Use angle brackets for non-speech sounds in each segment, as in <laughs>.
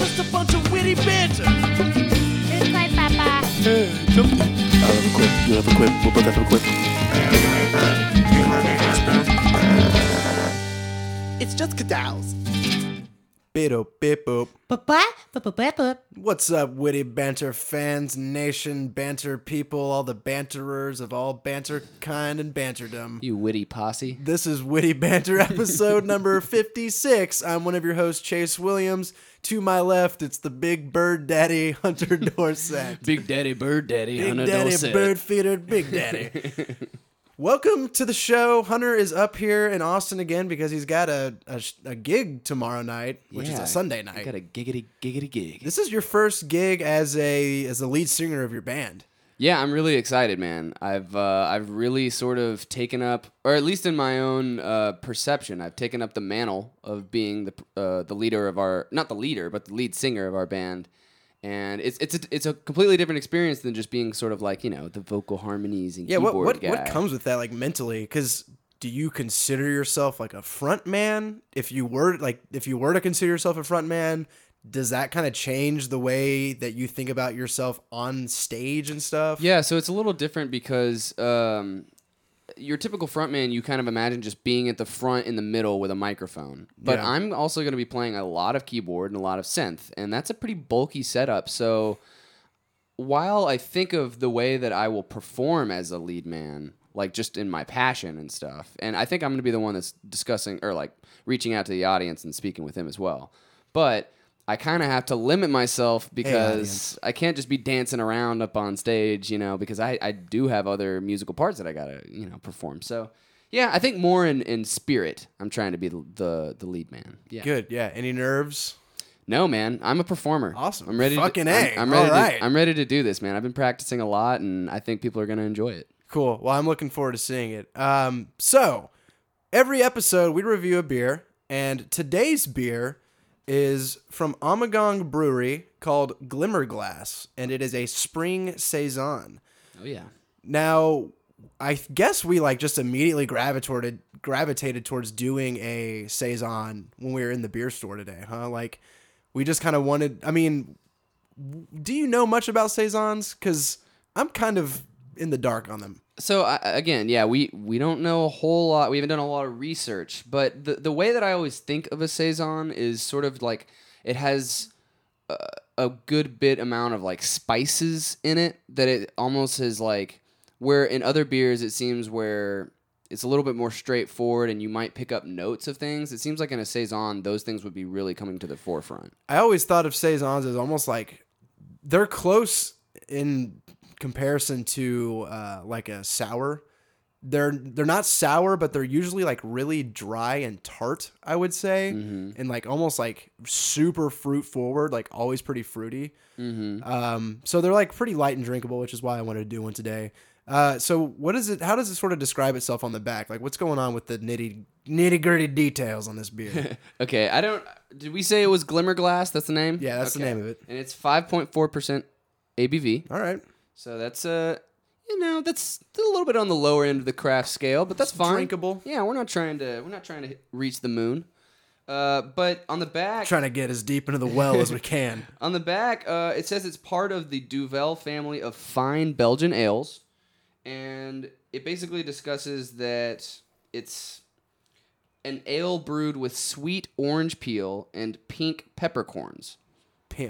just a bunch of witty banter. Good play, Papa. I have a quip. You have a quip. We'll both have a quip. It's just cadals. Bido bip boop. Papa, papa, papa. What's up, witty banter fans, nation, banter people, all the banterers of all banter kind and banterdom? You witty posse. This is Witty Banter <laughs> episode number 56. I'm one of your hosts, Chase Williams. To my left, it's the big bird daddy, <laughs> Hunter <laughs> Dorset. Big Daddy Bird Daddy. big Hunter daddy, Dorset. bird feeder, big daddy. <laughs> Welcome to the show. Hunter is up here in Austin again because he's got a, a, a gig tomorrow night, which is Yeah, a Sunday I night. got a giggity giggity gig. This is your first gig as a as the lead singer of your band. Yeah, I'm really excited, man. I've uh, I've really sort of taken up, or at least in my own uh, perception, I've taken up the mantle of being the uh, the leader of our not the leader, but the lead singer of our band. And it's it's a, it's a completely different experience than just being sort of like you know the vocal harmonies and Yeah, what what, guy. what comes with that, like mentally? Because do you consider yourself like a front man? If you were like, if you were to consider yourself a front man, does that kind of change the way that you think about yourself on stage and stuff? Yeah, so it's a little different because um, your typical frontman, you kind of imagine just being at the front in the middle with a microphone. But Yeah. I'm also going to be playing a lot of keyboard and a lot of synth, and that's a pretty bulky setup. So while I think of the way that I will perform as a lead man, like just in my passion and stuff, and I think I'm going to be the one that's discussing or like reaching out to the audience and speaking with him as well. But I kind of have to limit myself because audience. I can't just be dancing around up on stage, you know, because I, I do have other musical parts that I gotta, you know, perform. So yeah, I think more in, in spirit, I'm trying to be the, the the lead man. Yeah. Good. Yeah. Any nerves? No, man, I'm a performer. Awesome. I'm ready. Fucking to, A. I'm, I'm ready. All right. To, I'm ready to do this, man. I've been practicing a lot, and I think people are gonna enjoy it. Cool. Well, I'm looking forward to seeing it. Um, so every episode we review a beer, and today's beer is from Ommegang Brewery called Glimmer Glass, and it is a spring saison. Oh yeah. Now, I guess we like just immediately gravitated gravitated towards doing a saison when we were in the beer store today, huh? Like we just kind of wanted. I mean, do you know much about saisons? Because I'm kind of in the dark on them. So I again, yeah, we we don't know a whole lot. We haven't done a lot of research, but the the way that I always think of a saison is sort of like it has a, a good bit amount of like spices in it that it almost is like where in other beers it seems where it's a little bit more straightforward and you might pick up notes of things. It seems like in a saison those things would be really coming to the forefront. I always thought of saisons as almost like they're close in comparison to uh, like a sour. They're they're not sour, but they're usually like really dry and tart. I would say, and like almost like super fruit forward, like always pretty fruity. Um, so they're like pretty light and drinkable, which is why I wanted to do one today. Uh, so what is it? How does it sort of describe itself on the back? Like what's going on with the nitty nitty gritty details on this beer? <laughs> Okay, I don't. Did we say it was Glimmer Glass? That's the name. Yeah, that's the name of it. And it's five point four percent ABV. All right, So that's uh, you know, that's a little bit on the lower end of the craft scale, but that's fine. drinkable. Yeah, we're not trying to. We're not trying to hit- reach the moon. Uh, but on the back, trying to get as deep into the well as we <laughs> can. on the back, uh, it says it's part of the Duvel family of fine Belgian ales, and it basically discusses that it's an ale brewed with sweet orange peel and pink peppercorns.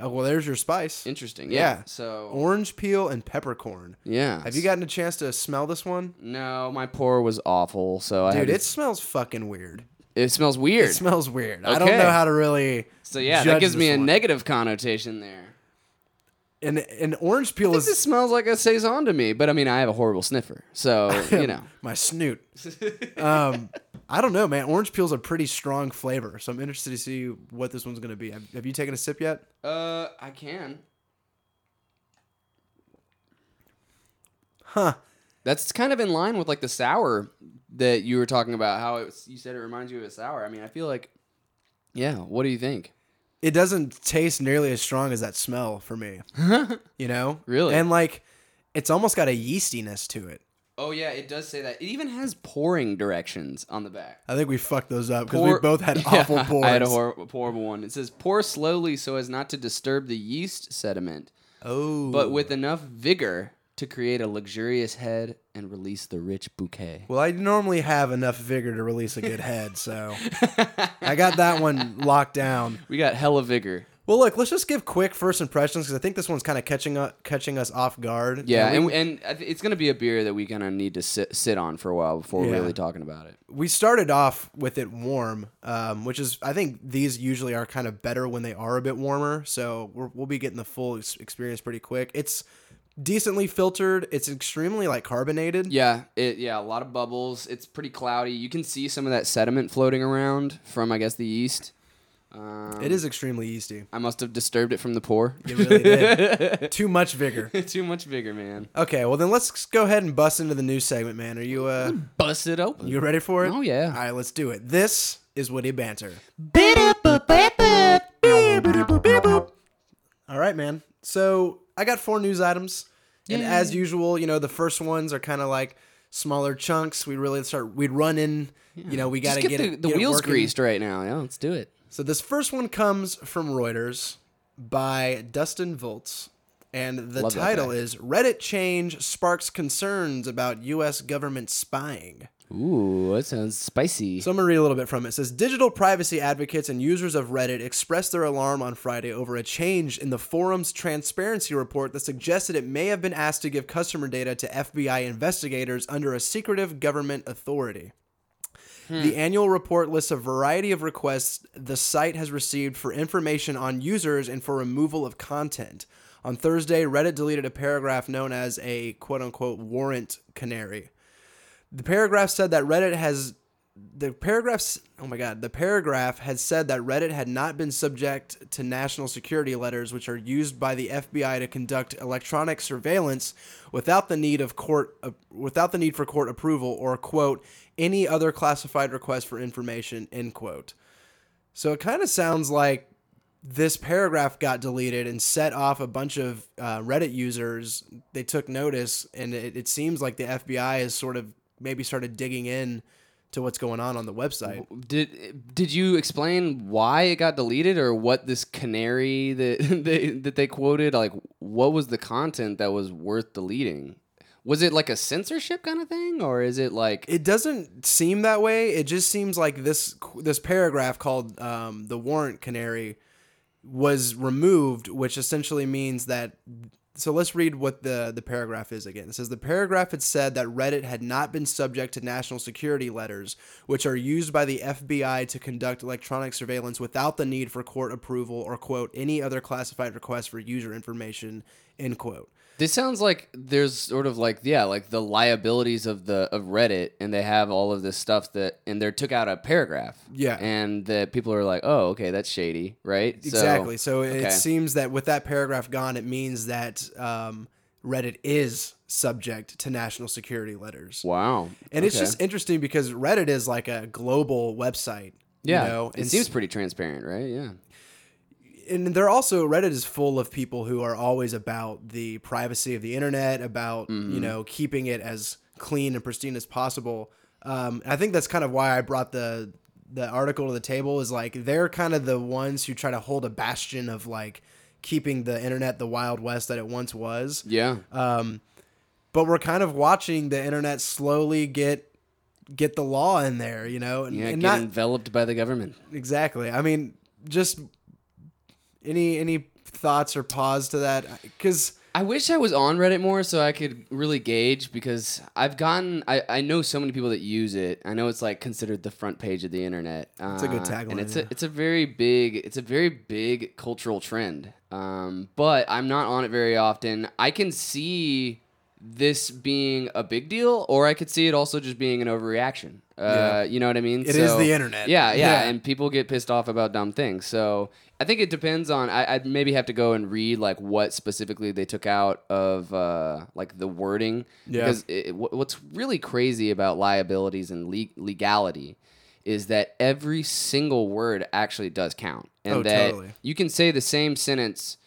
Oh, well, there's your spice. Interesting. Yeah. Yeah. So Orange peel and peppercorn. yeah. Have you gotten a chance to smell this one? No, my pour was awful. So I Dude, to- it smells fucking weird. it smells weird. It smells weird. I don't know how to really. so yeah, that gives me a one. negative connotation there. And and orange peel is this smells like a saison to me, but I mean, I have a horrible sniffer, so <laughs> you know. my snoot. <laughs> um, I don't know, man. Orange peel's a pretty strong flavor, so I'm interested to see what this one's gonna be. Have, have you taken a sip yet? Uh, I can. Huh. That's kind of in line with like the sour that you were talking about. How it was, you said it reminds you of a sour. I mean, I feel like, yeah. What do you think? It doesn't taste nearly as strong as that smell for me. <laughs> you know, Really? and like, it's almost got a yeastiness to it. Oh yeah, it does say that. It even has pouring directions on the back. I think we fucked those up because we both had <laughs> Yeah, awful pours. I had a hor- horrible one. It says pour slowly so as not to disturb the yeast sediment, oh, but with enough vigor to create a luxurious head and release the rich bouquet. Well, I normally have enough vigor to release a good head, so <laughs> I got that one locked down. We got hella vigor. Well, look, let's just give quick first impressions because I think this one's kind of catching us, catching us off guard. Yeah, we, and, and it's gonna be a beer that we kind of need to sit sit on for a while before Yeah. really talking about it. we started off with it warm, um, which is I think these usually are kind of better when they are a bit warmer. So we're, we'll be getting the full ex- experience pretty quick. It's decently filtered. It's extremely like carbonated. Yeah, it yeah, a lot of bubbles. It's pretty cloudy. You can see some of that sediment floating around from I guess the yeast. Um, It is extremely yeasty. I must have disturbed it from the pour. It really did. <laughs> Too much vigor. <laughs> Too much vigor, man. Okay, well then let's go ahead and bust into the news segment, man. Are you uh Bust it open. you ready for it? Oh, yeah. All right, let's do it. This is witty banter. All right, man. So I got four news items, and as usual, you know the first ones are kind of like smaller chunks. We really start. We'd run in. You know, we got to get, get, the, it, the get wheels greased right now. Yeah, let's do it. So this first one comes from Reuters by Dustin Volz. And the Love title is Reddit change sparks concerns about US government spying. Ooh, that sounds spicy. So I'm gonna read a little bit from it. It says digital privacy advocates and users of Reddit expressed their alarm on Friday over a change in the forum's transparency report that suggested it may have been asked to give customer data to FBI investigators under a secretive government authority. Hmm. The annual report lists a variety of requests the site has received for information on users and for removal of content. On Thursday, Reddit deleted a paragraph known as a quote unquote warrant canary. The paragraph said that Reddit has the paragraphs oh my god the paragraph had said that reddit had not been subject to national security letters which are used by the fbi to conduct electronic surveillance without the need of court uh, without the need for court approval or quote any other classified request for information end quote so it kind of sounds like this paragraph got deleted and set off a bunch of uh, Reddit users. They took notice, and it, it seems like the FBI is sort of maybe started digging in to what's going on on the website. Did did you explain why it got deleted or what this canary that <laughs> they that they quoted like what was the content that was worth deleting? Was it like a censorship kind of thing or is it like It doesn't seem that way. It just seems like this this paragraph called um, the warrant canary was removed, which essentially means that. So let's read what the, the paragraph is again. It says the paragraph had said that Reddit had not been subject to national security letters, which are used by the FBI to conduct electronic surveillance without the need for court approval or quote any other classified request for user information end quote. This sounds like there's sort of like yeah, like the liabilities of the of Reddit, and they have all of this stuff that, and they took out a paragraph. Yeah. and that people are like, oh, okay, that's shady, right? Exactly. So, okay. it seems that with that paragraph gone, it means that um, Reddit is subject to national security letters. wow, And it's just interesting because Reddit is like a global website. yeah, You know? it seems pretty transparent, right? Yeah. And they're also Reddit is full of people who are always about the privacy of the internet, about Mm-hmm. you know keeping it as clean and pristine as possible. Um, I think that's kind of why I brought the the article to the table. Is like they're kind of the ones who try to hold a bastion of like keeping the internet the wild west that it once was. Yeah. Um, but we're kind of watching the internet slowly get get the law in there, you know, and, Yeah, and get not enveloped by the government. exactly. I mean, just any any thoughts or pause to that? Because I wish I was on Reddit more so I could really gauge because I've gotten I, I know so many people that use it. I know it's like considered the front page of the internet. It's a good Uh, tagline, and it's yeah. a it's a very big it's a very big cultural trend. Um, but I'm not on it very often. I can see this being a big deal, or I could see it also just being an overreaction. Uh, Yeah. You know what I mean? It is the internet. Yeah, yeah, Yeah. and people get pissed off about dumb things. So I think it depends on. I, I'd maybe have to go and read like what specifically they took out of uh, like the wording. Yeah. Because it, what's really crazy about liabilities and le- legality is that every single word actually does count, and Oh, that totally. you can say the same sentence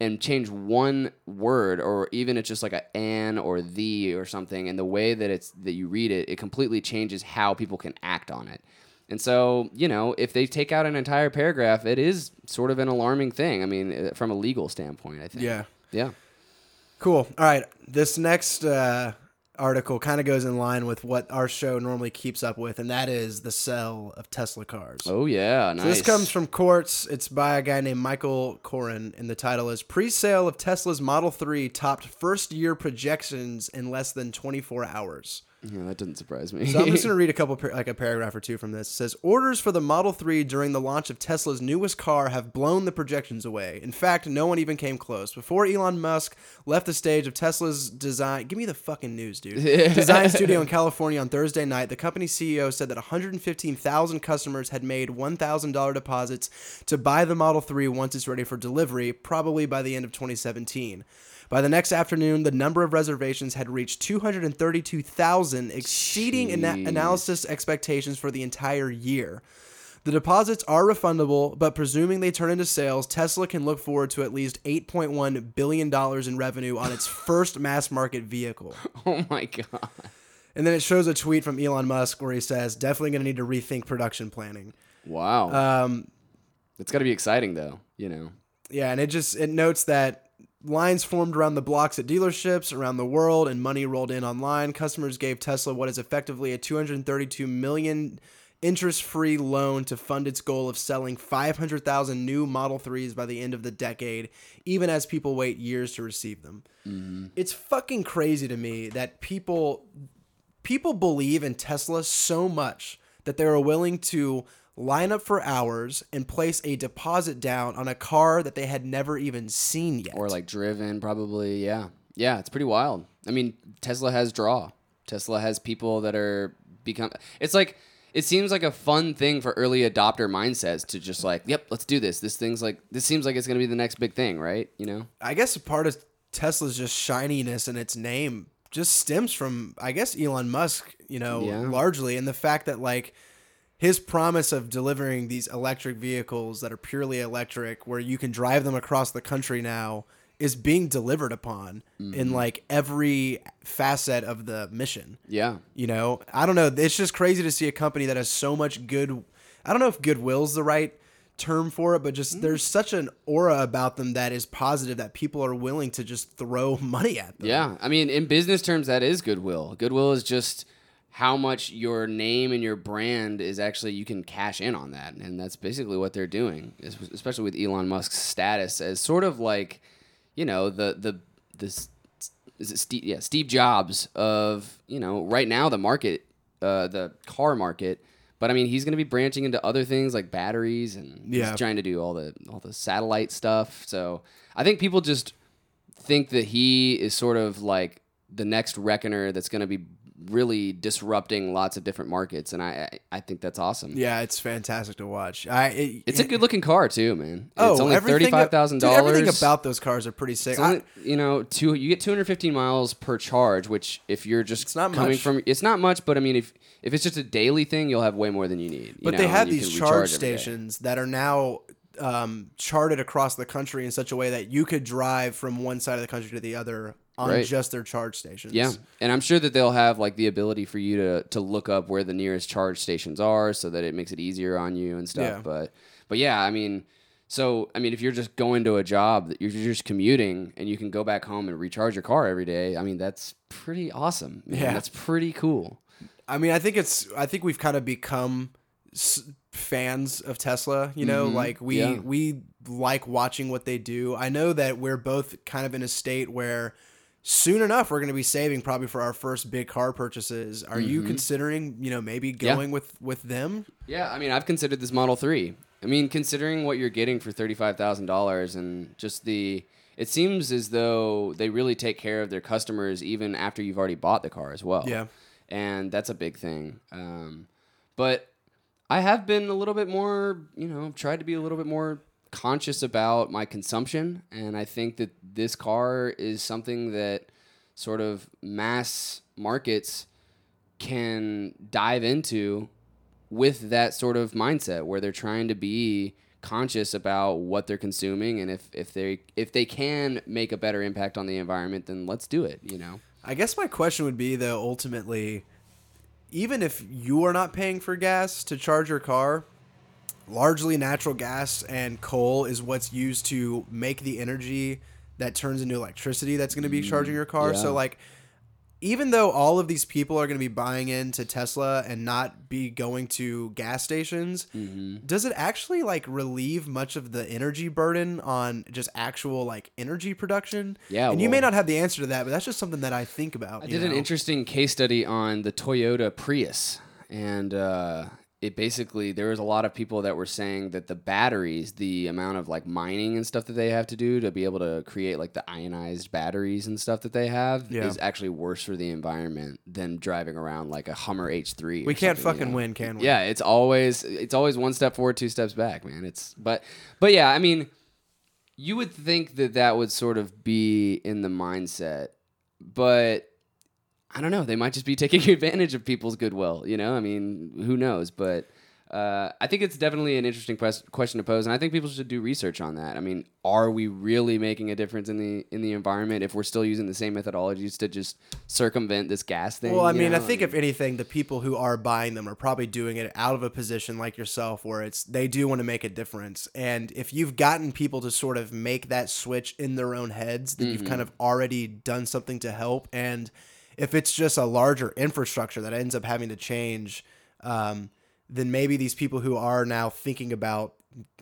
and change one word or even it's just like a an or the or something and the way that it's that you read it it completely changes how people can act on it and so you know if they take out an entire paragraph it is sort of an alarming thing i mean uh, from a legal standpoint i think Yeah. yeah Cool. All right. This next uh, article kind of goes in line with what our show normally keeps up with, and that is the sale of Tesla cars. oh yeah nice So this comes from Quartz. It's by a guy named Michael Coren, and the title is "Pre-sale of Tesla's Model 3 topped first-year projections in less than 24 hours." Yeah, that doesn't surprise me So I'm just going <laughs> to read a couple, like a paragraph or two from this. It says orders for the Model 3 during the launch of Tesla's newest car have blown the projections away. In fact, no one even came close. Before Elon Musk left the stage of Tesla's design, give me the fucking news, dude. <laughs> design studio in California on Thursday night, the company CEO said that 115,000 customers had made $1,000 deposits to buy the Model 3 once it's ready for delivery, probably by the end of 2017. By the next afternoon, the number of reservations had reached 232,000, exceeding ana- analysis expectations for the entire year. The deposits are refundable, but presuming they turn into sales, Tesla can look forward to at least $8.1 billion in revenue on its <laughs> first mass market vehicle. <laughs> oh my god And then it shows a tweet from Elon Musk where he says, definitely going to need to rethink production planning. wow Um, it's got to be exciting though you know Yeah, and it just it notes that lines formed around the blocks at dealerships around the world and money rolled in online. Customers gave Tesla what is effectively a 232 million interest-free loan to fund its goal of selling 500,000 new Model 3s by the end of the decade, even as people wait years to receive them. Mm-hmm. It's fucking crazy to me that people people believe in Tesla so much that they are willing to line up for hours and place a deposit down on a car that they had never even seen yet. or like driven probably yeah. Yeah it's pretty wild. I mean tesla has draw. Tesla has people that are become it's like it seems like a fun thing for early adopter mindsets to just like yep let's do this. This thing's like this seems like it's going to be the next big thing right? You know? I guess a part of Tesla's just shininess and its name just stems from I guess Elon Musk, you know, Yeah. largely and the fact that like his promise of delivering these electric vehicles that are purely electric where you can drive them across the country now is being delivered upon in mm-hmm. like every facet of the mission. yeah You know, I don't know. It's just crazy to see a company that has so much good. I don't know if goodwill's the right term for it, but just mm. there's such an aura about them that is positive that people are willing to just throw <laughs> money at them. yeah i mean in business terms that is goodwill goodwill is just how much your name and your brand is actually you can cash in on that. And that's basically what they're doing especially with elon musk's status as sort of like you know the the this is it Steve yeah Steve Jobs of you know right now the market uh, the car market. But I mean he's going to be branching into other things like batteries and Yeah. he's trying to do all the all the satellite stuff. So I think people just think that he is sort of like the next reckoner that's going to be really disrupting lots of different markets and I I, I think that's awesome. Yeah, it's fantastic to watch. I it, It's a good looking car too, man. oh, it's only thirty five thousand dollars. Everything about those cars are pretty sick. Only, you know, two. You get 215 miles per charge, which if you're just It's not coming much. from, it's not much. But I mean, if if it's just a daily thing, you'll have way more than you need. you But know, they have these charge recharge every day. stations that are now um, charted across the country in such a way that you could drive from one side of the country to the other on Right. just their charge stations. Yeah, and I'm sure that they'll have like the ability for you to to look up where the nearest charge stations are, so that it makes it easier on you and stuff. Yeah. But but yeah, I mean, so I mean, if you're just going to a job that you're just commuting and you can go back home and recharge your car every day, I mean, that's pretty awesome. man. Yeah. that's pretty cool. I mean, I think it's. I think we've kind of become s- fans of Tesla. You know, Mhm. like we Yeah. we like watching what they do. I know that we're both kind of in a state where soon enough we're going to be saving probably for our first big car purchases. Are you considering, you know, maybe Mm-hmm. Yeah. going with with them? Yeah, I mean, I've considered this Model 3. I mean, considering what you're getting for $35,000 and just the it seems as though they really take care of their customers even after you've already bought the car as well. Yeah. And that's a big thing. Um, but I have been a little bit more, you know, tried to be a little bit more conscious about my consumption and I think that this car is something that sort of mass markets can dive into with that sort of mindset where they're trying to be conscious about what they're consuming and if if they if they can make a better impact on the environment then let's do it you know? I guess my question would be though, ultimately, even if you are not paying for gas to charge your car, largely natural gas and coal is what's used to make the energy that turns into electricity that's going to be charging your car. yeah. So like even though all of these people are going to be buying into Tesla and not be going to gas stations, Mm-hmm. does it actually like relieve much of the energy burden on just actual like energy production? Yeah, and you may not have the answer to that, but that's just something that I think about. I did an interesting case study on the Toyota Prius, and uh, it basically there was a lot of people that were saying that the batteries, the amount of like mining and stuff that they have to do to be able to create like the ionized batteries and stuff that they have, Yeah. is actually worse for the environment than driving around like a Hummer H3. We can't something, you fucking know? win, can we? Yeah, it's always it's always one step forward, two steps back, man. It's but but yeah, I mean, you would think that that would sort of be in the mindset, but I don't know. They might just be <laughs> taking advantage of people's goodwill. You know, I mean, who knows? But uh, I think it's definitely an interesting ques- question to pose, and I think people should do research on that. I mean, are we really making a difference in the in the environment if we're still using the same methodologies to just circumvent this gas thing? Well, I mean, I know? think if anything, the people who are buying them are probably doing it out of a position like yourself, where it's they do want to make a difference. And if you've gotten people to sort of make that switch in their own heads, then you've kind of already done something to help. And if it's just a larger infrastructure that ends up having to change, um, then maybe these people who are now thinking about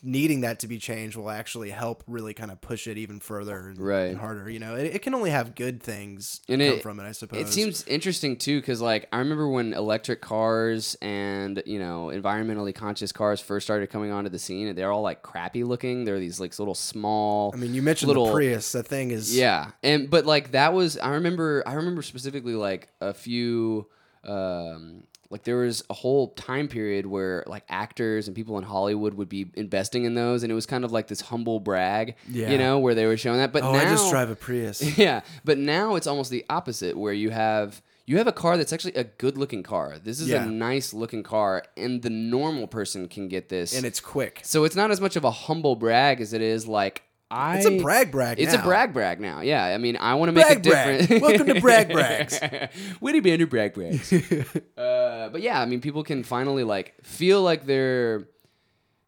needing that to be changed will actually help really kind of push it even further and, Right. and harder. You know, it, it can only have good things And come it- from it, I suppose. It seems interesting too, because like I remember when electric cars and you know environmentally conscious cars first started coming onto the scene, and they're all like crappy looking. They're these like little small. I mean, you mentioned little the Prius. That thing is Yeah, and but like that was I remember I remember specifically like a few um like there was a whole time period where like actors and people in Hollywood would be investing in those and it was kind of like this humble brag, Yeah. you know, where they were showing that. But Oh, now I just drive a Prius. <laughs> yeah, but now it's almost the opposite where you have you have a car that's actually a good looking car. This is Yeah. a nice looking car and the normal person can get this. and it's quick. so it's not as much of a humble brag as it is like I It's a brag brag. It's now. a brag brag now. Yeah, I mean, I want to make Brag a brag. difference. Welcome to brag <laughs> brags. <laughs> Witty Banter brag brags. <laughs> uh, but yeah, I mean, people can finally like feel like they're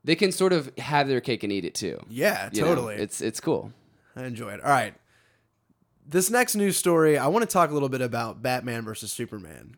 they can sort of have their cake and eat it too. Yeah, You know? totally. It's it's cool. I enjoy it. All right. This next news story, I want to talk a little bit about Batman versus Superman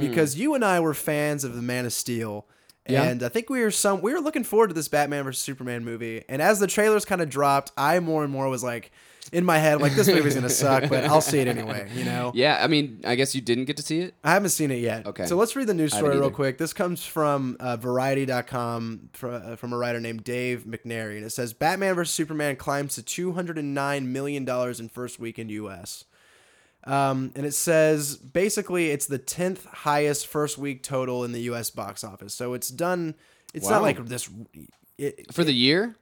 because you and I were fans of the Man of Steel, Yeah. and I think we were some we were looking forward to this Batman versus Superman movie. And as the trailers kind of dropped, I more and more was like, in my head, like this movie's gonna suck, but I'll see it anyway. You know. <laughs> Yeah, I mean, I guess you didn't get to see it. I haven't seen it yet. Okay. So let's read the news story real quick. This comes from uh, Variety.com from, uh, from a writer named Dave McNary. And it says Batman vs. Superman climbs to $209 million in first week in U.S. Um, and it says basically it's the 10th highest first week total in the U.S. box office. So it's done, it's Wow. not like this it, For the year?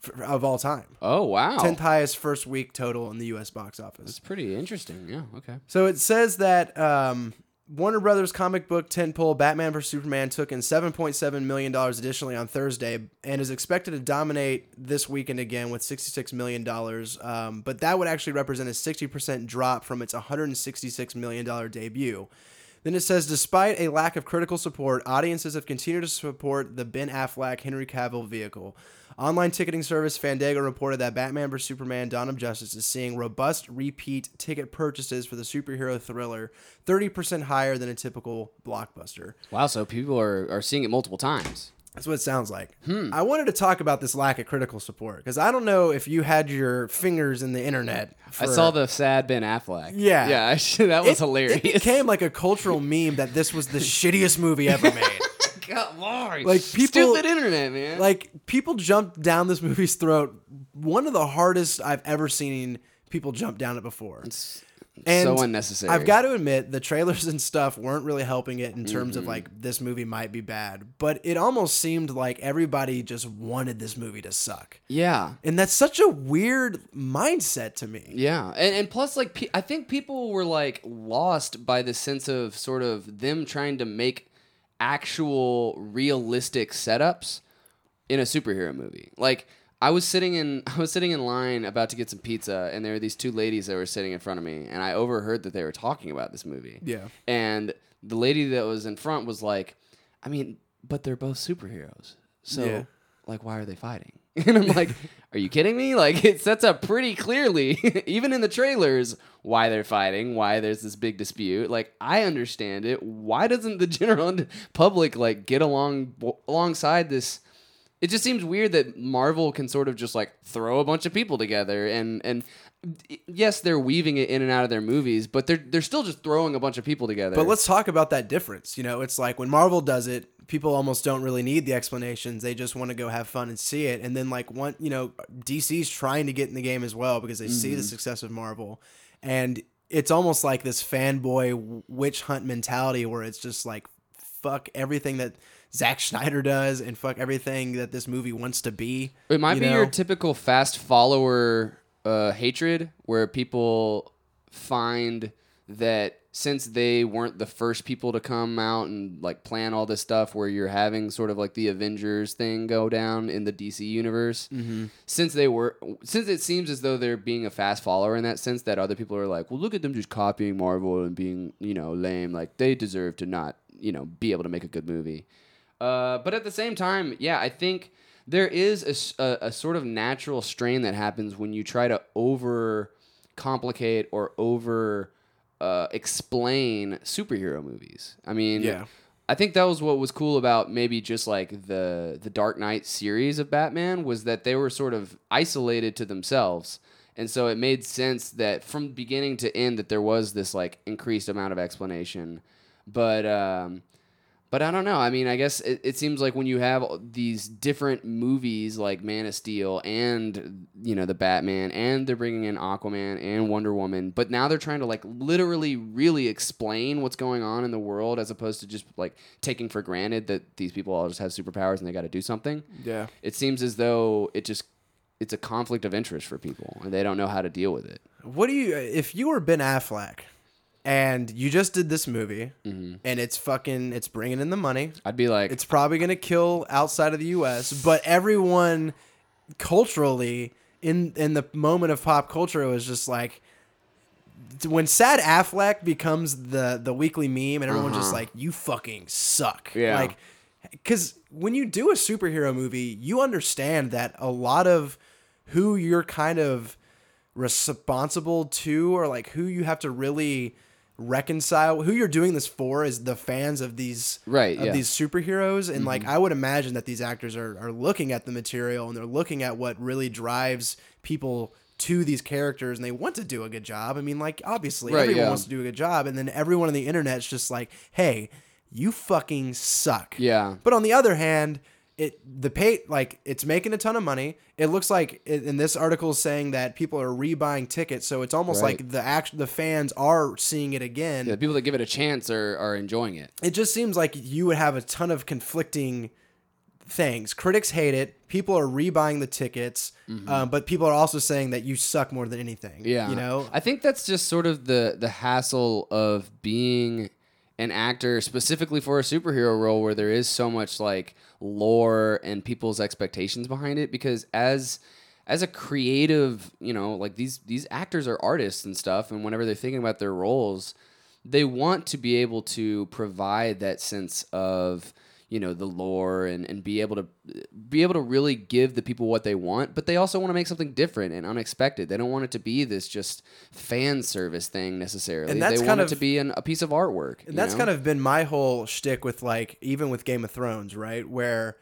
for, of all time. Oh wow. 10th highest first week total in the U.S. box office. That's pretty interesting. Yeah. Okay. So it says that um, Warner Brothers comic book tentpole Batman vs Superman took in 7.7 million dollars additionally on Thursday and is expected to dominate this weekend again with 66 million dollars. Um, but that would actually represent a 60% drop from its 166 million dollar debut. Then it says, despite a lack of critical support, audiences have continued to support the Ben Affleck Henry Cavill vehicle. Online ticketing service Fandango reported that Batman vs Superman: Dawn of Justice is seeing robust repeat ticket purchases for the superhero thriller, 30% higher than a typical blockbuster. Wow. So people are, are seeing it multiple times. That's what it sounds like. Hmm. I wanted to talk about this lack of critical support because I don't know if you had your fingers in the internet. I saw the sad Ben Affleck. Yeah. Yeah. <laughs> That was It- hilarious. It became like a cultural meme that this was the shittiest movie ever made. <laughs> <laughs> God, Lord. Like, people- Stupid internet, man. like people jumped down this movie's throat. One of the hardest I've ever seen people jump down it before. and so unnecessary. I've got to admit, the trailers <laughs> and stuff weren't really helping it in terms of like this movie might be bad, but it almost seemed like everybody just wanted this movie to suck. Yeah. And that's such a weird mindset to me. Yeah, and, and plus, like, pe- I think people were like lost by the sense of sort of them trying to make actual realistic setups in a superhero movie. Like I was sitting in <laughs> I was sitting in line about to get some pizza, and there were these two ladies that were sitting in front of me, and I overheard that they were talking about this movie. Yeah. And the lady that was in front was like, I mean, but they're both superheroes. So Yeah. like why are they fighting? <laughs> And I'm like, are you kidding me? <laughs> Like it sets up pretty clearly, <laughs> even in the trailers, why they're fighting, why there's this big dispute. Like I understand it. Why doesn't the <laughs> general public like get along alongside this? It just seems weird that Marvel can sort of just like throw a bunch of people together and and yes, they're weaving it in and out of their movies, but they're they're still just throwing a bunch of people together. But let's talk about that difference. You know, it's like when Marvel does it, people almost don't really need the explanations. They just want to go have fun and see it. And then like one, you know, DC's trying to get in the game as well because they see the mm-hmm. success of Marvel. And it's almost like this fanboy witch hunt mentality where it's just like fuck everything that Zack Snyder does and fuck everything that this movie wants to be. It might you be know? your typical fast follower uh, hatred, where people find that since they weren't the first people to come out and like plan all this stuff, where you're having sort of like the Avengers thing go down in the DC universe, Mm-hmm. since they were, since it seems as though they're being a fast follower in that sense, that other people are like, well, look at them just copying Marvel and being, you know, lame. Like they deserve to not, you know, be able to make a good movie. Uh, but at the same time, yeah, I think there is a a, a sort of natural strain that happens when you try to over complicate or over uh, explain superhero movies. I mean, Yeah. I think that was what was cool about maybe just like the the Dark Knight series of Batman was that they were sort of isolated to themselves. And so it made sense that from beginning to end that there was this like increased amount of explanation. But um but I don't know. I mean, I guess it, it seems like when you have these different movies like Man of Steel and you know the Batman, and they're bringing in Aquaman and Wonder Woman, but now they're trying to like literally really explain what's going on in the world as opposed to just like taking for granted that these people all just have superpowers and they got to do something. Yeah. It seems as though it just it's a conflict of interest for people and they don't know how to deal with it. What do you if you were Ben Affleck and you just did this movie mm-hmm. and it's fucking it's bringing in the money. I'd be like, It's probably going to kill outside of the US, but everyone culturally in in the moment of pop culture was just like when Sad Affleck becomes the the weekly meme and everyone's just uh-huh. like you fucking suck. Yeah. Like cuz when you do a superhero movie, you understand that a lot of who you're kind of responsible to or like who you have to really reconcile who you're doing this for is the fans of these Right, of yeah. these superheroes and like Mm-hmm. I would imagine that these actors are, are looking at the material and they're looking at what really drives people to these characters and they want to do a good job. I mean like obviously Right, everyone yeah. wants to do a good job and then everyone on the internet's just like, "Hey, you fucking suck." Yeah. But on the other hand, it the pay like it's making a ton of money. It looks like in this article is saying that people are rebuying tickets, so it's almost Right. like the act the fans are seeing it again the people that give it a chance are, are enjoying it. it just seems like you would have a ton of conflicting things. Critics hate it. People are rebuying the tickets, um, but people are also saying that you suck more than anything. Mm-hmm. Yeah, you know. I think that's just sort of the the hassle of being an actor specifically for a superhero role where there is so much like lore and people's expectations behind it because as as a creative, you know, like these these actors are artists and stuff and whenever they're thinking about their roles, they want to be able to provide that sense of you know the lore and, and be able to be able to really give the people what they want but they also want to make something different and unexpected they don't want it to be this just fan service thing necessarily And that's they kind want of- it to be an, a piece of artwork And that's kind of been my whole shtick with like even with Game of Thrones, right? Where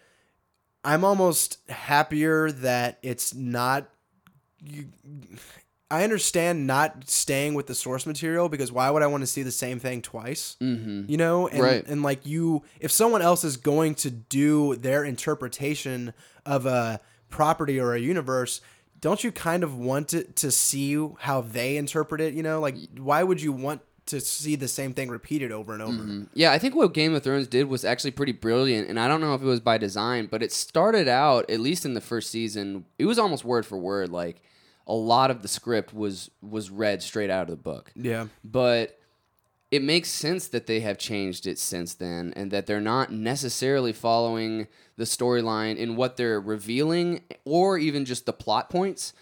I'm almost happier that it's not. You, I understand not staying with the source material because why would I want to see the same thing twice? Mm-hmm. You know, and, Right. and like you, if someone else is going to do their interpretation of a property or a universe, don't you kind of want to, to see how they interpret it? You know, like why would you want to see the same thing repeated over and over? Yeah, I think what Game of Thrones did was actually pretty brilliant, and I don't know if it was by design, but it started out at least in the first season. It was almost word for word, like a lot of the script was was read straight out of the book. Yeah. But it makes sense that they have changed it since then and that they're not necessarily following the storyline in what they're revealing or even just the plot points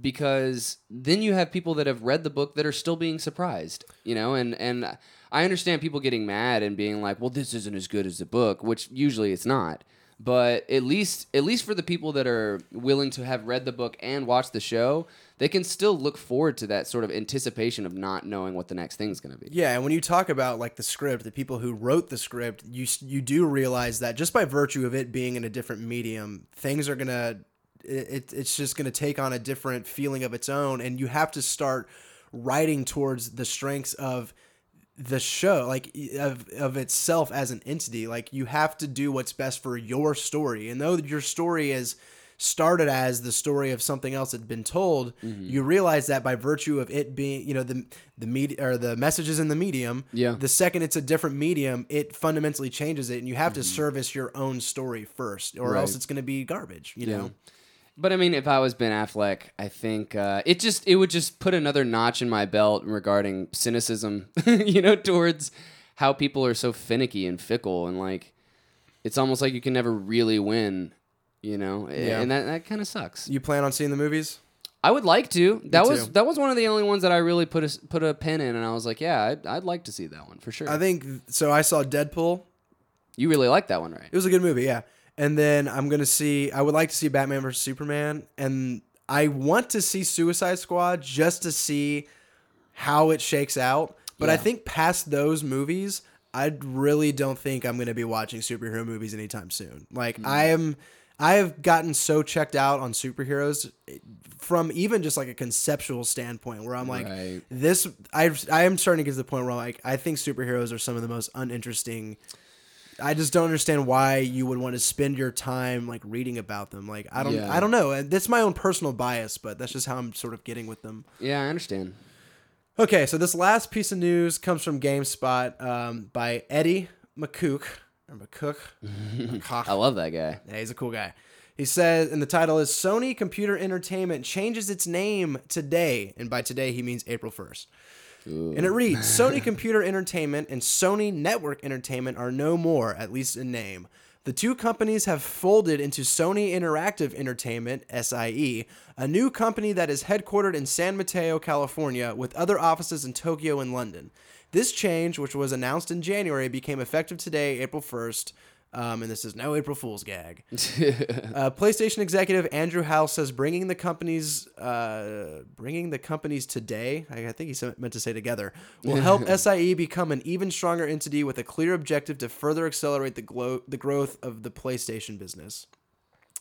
because then you have people that have read the book that are still being surprised you know and and i understand people getting mad and being like well this isn't as good as the book which usually it's not but at least at least for the people that are willing to have read the book and watch the show they can still look forward to that sort of anticipation of not knowing what the next thing is going to be. Yeah, and when you talk about like the script, the people who wrote the script, you you do realize that just by virtue of it being in a different medium, things are gonna it, it it's just gonna take on a different feeling of its own, and you have to start writing towards the strengths of the show like of, of itself as an entity like you have to do what's best for your story. And though your story is started as the story of something else that had been told mm-hmm. you realize that by virtue of it being you know the the media or the messages in the medium Yeah. the second it's a different medium it fundamentally changes it and you have to mm-hmm. service your own story first or Right. else it's going to be garbage you know But I mean, if I was Ben Affleck, I think uh, it just it would just put another notch in my belt regarding cynicism, <laughs> you know, towards how people are so finicky and fickle, and like it's almost like you can never really win, you know, Yeah. and that that kind of sucks. you plan on seeing the movies I would like to. That was too. that was one of the only ones that I really put a put a pin in, and I was like, yeah, I'd, I'd like to see that one for sure. i think so i saw deadpool you really like that one, right? It was a good movie, yeah. And then I'm gonna see. I would like to see Batman vs Superman, and I want to see Suicide Squad just to see how it shakes out. But I think past those movies, I really don't think I'm gonna be watching superhero movies anytime soon. Like Hmm. I am, I have gotten so checked out on superheroes from even just like a conceptual standpoint, where I'm like, Right. this. I I am starting to get to the point where like I think superheroes are some of the most uninteresting. I just don't understand why you would want to spend your time like reading about them. Like I don't Yeah. I don't know. And That's my own personal bias, but that's just how I'm sort of getting with them. Yeah, I understand. Okay, so this last piece of news comes from GameSpot um, by Eddie McCook or McCook. <laughs> I love that guy. Yeah, he's a cool guy. He says, and the title is Sony Computer Entertainment changes its name today. And by today, he means April 1st. And it reads <laughs> Sony Computer Entertainment and Sony Network Entertainment are no more, at least in name. The two companies have folded into Sony Interactive Entertainment, SIE, a new company that is headquartered in San Mateo, California, with other offices in Tokyo and London. This change, which was announced in January, became effective today, April 1st. Um, and this is no April Fool's gag. <laughs> Uh, PlayStation executive Andrew House says bringing the companies, uh, bringing the companies today, I, I think he meant to say together, will help <laughs> SIE become an even stronger entity with a clear objective to further accelerate the, glo- the growth of the PlayStation business.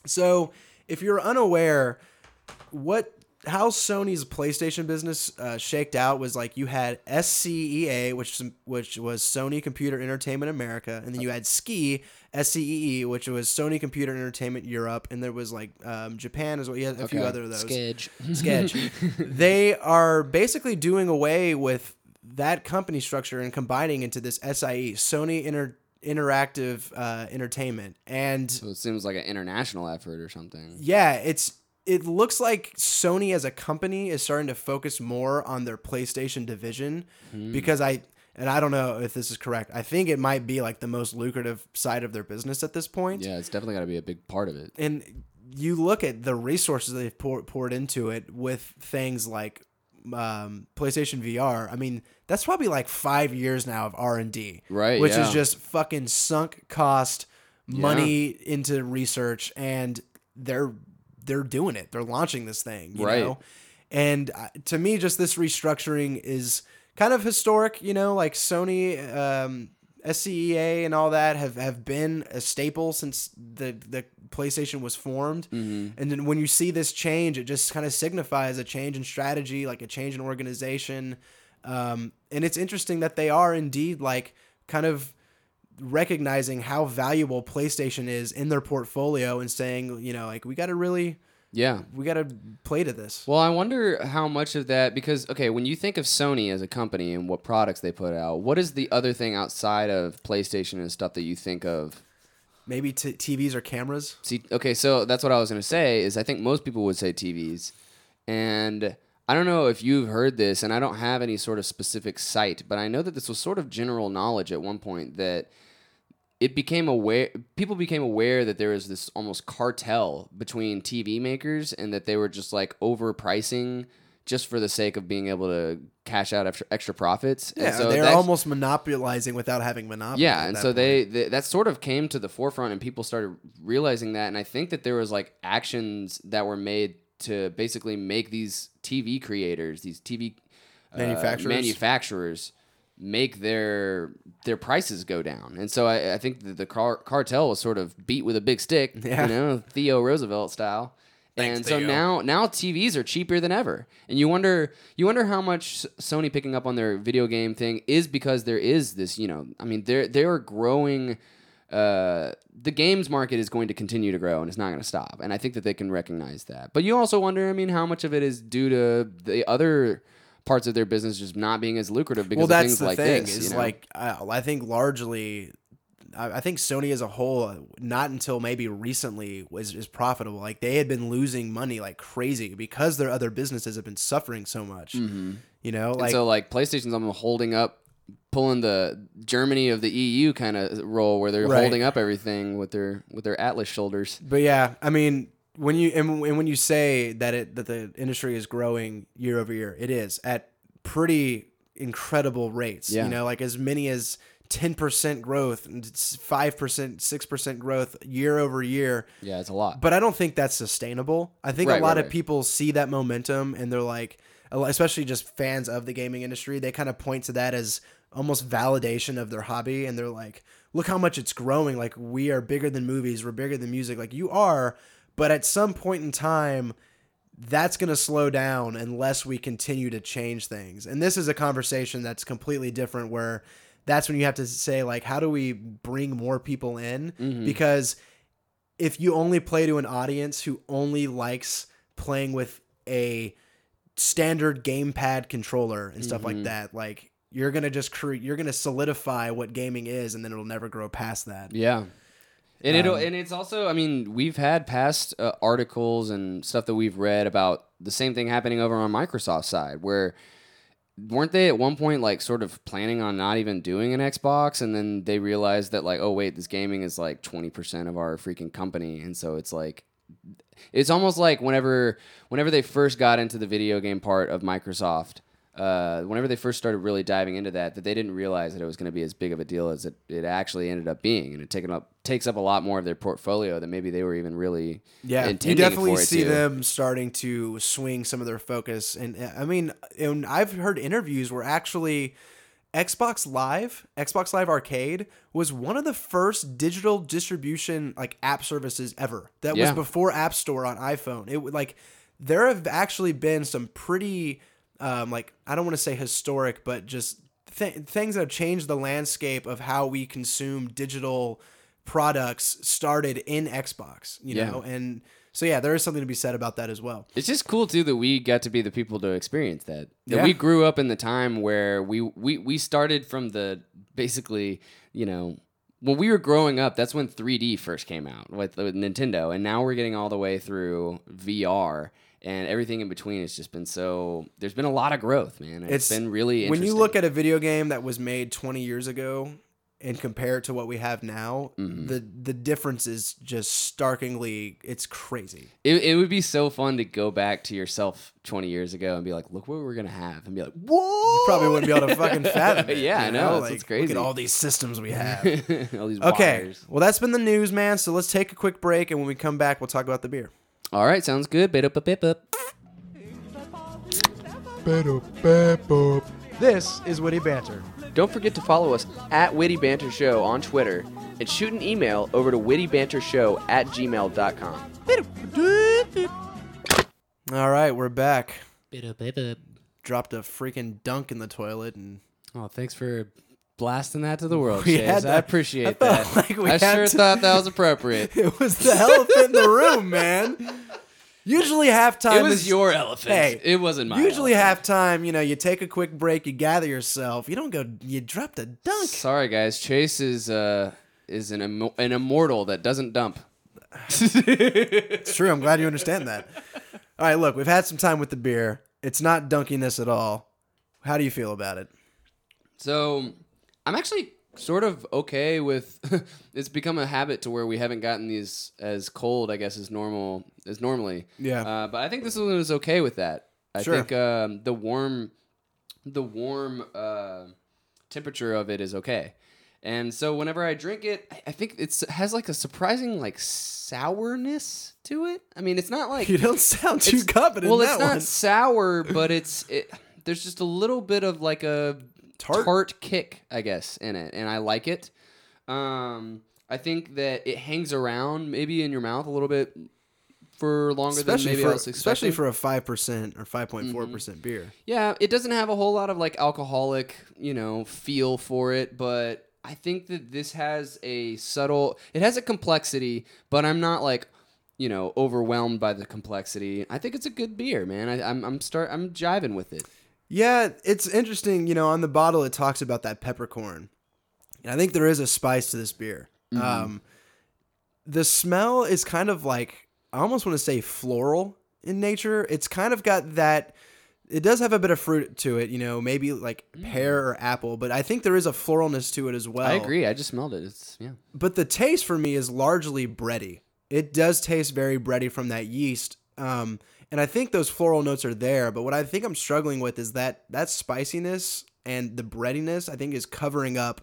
So, if you're unaware, what how Sony's PlayStation business uh, shaked out was like you had SCEA, which which was Sony Computer Entertainment America, and then you had Ski SCEE, which was Sony Computer Entertainment Europe, and there was like um, Japan as well. You had a few other of those. Sketch. Sketch. <laughs> they are basically doing away with that company structure and combining into this SIE, Sony Inter- Interactive uh, Entertainment, and So it seems like an international effort or something. yeah, it's it looks like Sony as a company is starting to focus more on their PlayStation division because I and I don't know if this is correct. I think it might be like the most lucrative side of their business at this point. Yeah, it's definitely got to be a big part of it. And you look at the resources they've pour, poured into it with things like um, PlayStation VR. I mean, that's probably like five years now of R and D, Right, Which yeah. is just fucking sunk cost money into research, and they're they're doing it. They're launching this thing, you Right. know. And uh, to me, just this restructuring is kind of historic. You know, like Sony. Um, SCEA and all that have, have been a staple since the, the PlayStation was formed. And then when you see this change, it just kind of signifies a change in strategy, like a change in organization. Um, and it's interesting that they are indeed like kind of recognizing how valuable PlayStation is in their portfolio and saying, you know, like we got to really, Yeah. we got to play to this. Well, I wonder how much of that because okay, when you think of Sony as a company and what products they put out, what is the other thing outside of PlayStation and stuff that you think of? Maybe t- TVs or cameras. See, okay, so that's what I was gonna say is I think most people would say TVs, and I don't know if you've heard this, and I don't have any sort of specific site, but I know that this was sort of general knowledge at one point that it became aware people became aware that there was this almost cartel between TV makers and that they were just like overpricing just for the sake of being able to cash out extra, extra profits. Yeah, and so they're almost monopolizing without having monopoly. yeah, and so they, they that sort of came to the forefront, and people started realizing that. And I think that there was like actions that were made to basically make these TV creators, these TV uh, Manufacturers? manufacturers, make their their prices go down. And so I, I think that the car, cartel was sort of beat with a big stick, Yeah. you know, Theo Roosevelt style. Thanks, and so Theo. now now TVs are cheaper than ever. And you wonder you wonder how much Sony picking up on their video game thing is because there is this, you know, I mean they're they're growing uh, the games market is going to continue to grow and it's not going to stop. And I think that they can recognize that. But you also wonder, I mean, how much of it is due to the other parts of their business just not being as lucrative because well, that's things the like thing. this. is you know? like I, I think largely, I, I think Sony as a whole, uh, not until maybe recently was is profitable. Like they had been losing money like crazy because their other businesses have been suffering so much. You know, And like so like PlayStation's almost holding up, pulling the Germany of the EU kind of role where they're Right. holding up everything with their with their Atlas shoulders. But yeah, I mean, when you and, and when you say that it that the industry is growing year over year, it is at pretty incredible rates. Yeah. You know, like as many as ten percent growth, five percent, six percent growth year over year. Yeah, it's a lot. But I don't think that's sustainable. I think Right, a lot right, of right. people see that momentum and they're like, especially just fans of the gaming industry, they kind of point to that as almost validation of their hobby. And they're like, look how much it's growing. Like, we are bigger than movies, we're bigger than music. Like, you are. But at some point in time, that's going to slow down unless we continue to change things. And this is a conversation that's completely different where that's when you have to say like how do we bring more people in mm-hmm. because if you only play to an audience who only likes playing with a standard gamepad controller and stuff like mm-hmm. that like you're going to just create you're going to solidify what gaming is and then it'll never grow past that. Yeah. And Um, it'll and it's also I mean we've had past uh, articles and stuff that we've read about the same thing happening over on Microsoft's side where weren't they at one point like sort of planning on not even doing an Xbox? And then they realized that like oh wait this gaming is like 20% of our freaking company. And so it's like it's almost like whenever whenever they first got into the video game part of Microsoft uh, whenever they first started really diving into that, that they didn't realize that it was going to be as big of a deal as it, it actually ended up being, and it taken up takes up a lot more of their portfolio than maybe they were even really Yeah, you definitely see to. them starting to swing some of their focus, and I mean, and I've heard interviews where actually Xbox Live, Xbox Live Arcade was one of the first digital distribution like app services ever. That Yeah. was before App Store on iPhone. It would like there have actually been some pretty um, like I don't want to say historic, but just th- things that have changed the landscape of how we consume digital products started in Xbox, you Yeah. know, and so yeah, there is something to be said about that as well. It's just cool too that we got to be the people to experience that. That Yeah. we grew up in the time where we we we started from the basically, you know, when we were growing up, that's when 3D first came out with, with Nintendo, and now we're getting all the way through VR. And everything in between has just been so. There's been a lot of growth, man. it's been really when you look at a video game that was made 20 years ago and compare it to what we have now, Mm-hmm. the the difference is just starkingly it's crazy. It, it would be so fun to go back to yourself 20 years ago and be like, look what we're going to have. And be like, whoa. You probably wouldn't be able to fucking fathom <laughs> it. Yeah, you I know, It's, Like, crazy. Look at all these systems we have. <laughs> all these okay, wires. well that's been the news, man. So let's take a quick break, and when we come back, we'll talk about the beer. All right, sounds good. Bit up, bip up. This is Witty Banter. Don't forget to follow us at Witty Banter Show on Twitter and shoot an email over to wittybantershow at gmail.com. All right, we're back. Bip-up-bip-up. Dropped a freaking dunk in the toilet, and Oh, thanks for blasting that to the world, We Chase. I appreciate I that. <laughs> like we I sure to- thought that was appropriate. <laughs> it was the elephant in the room, man. Usually halftime It was is your elephant. Hey, it wasn't my Usually elephant. halftime, you know, you take a quick break, you gather yourself. You don't go. You drop the dunk. Sorry, guys. Chase is uh is an immo- an immortal that doesn't dump. It's true. I'm glad you understand that. All right, look, we've had some time with the beer, It's not dunkiness at all. How do you feel about it? So I'm actually sort of okay with. <laughs> it's become a habit to where we haven't gotten these as cold, I guess, as normal as normally. Yeah. Uh, but I think this one is okay with that. I Sure. think um, the warm, the warm uh, temperature of it is okay. And so whenever I drink it, I- think it has like a surprising like sourness to it. I mean, it's not like <laughs> You don't sound too confident Well, it's not one. sour, but it's it, there's just a little bit of like a Tart? kick, I guess, in it, and I like it. Um, I think that it hangs around maybe in your mouth a little bit for longer than Especially maybe for I was especially for a five percent or five point Mm-hmm. four percent beer. Yeah, it doesn't have a whole lot of like alcoholic, you know, feel for it, but I think that this has a subtle it has a complexity, but I'm not like, you know, overwhelmed by the complexity. I think it's a good beer, man. I, I'm I'm start I'm jiving with it. Yeah, it's interesting. You know, on the bottle it talks about that peppercorn, and I think there is a spice to this beer. Mm-hmm. Um, the smell is kind of like I almost want to say floral in nature. It's kind of got that. It does have a bit of fruit to it, you know, maybe like pear or apple, but I think there is a floralness to it as well. Mm. I agree. I just smelled it. It's yeah. but the taste for me is largely bready. It does taste very bready from that yeast. Um, and I think those floral notes are there. But what I think I'm struggling with is that that spiciness and the breadiness, I think, is covering up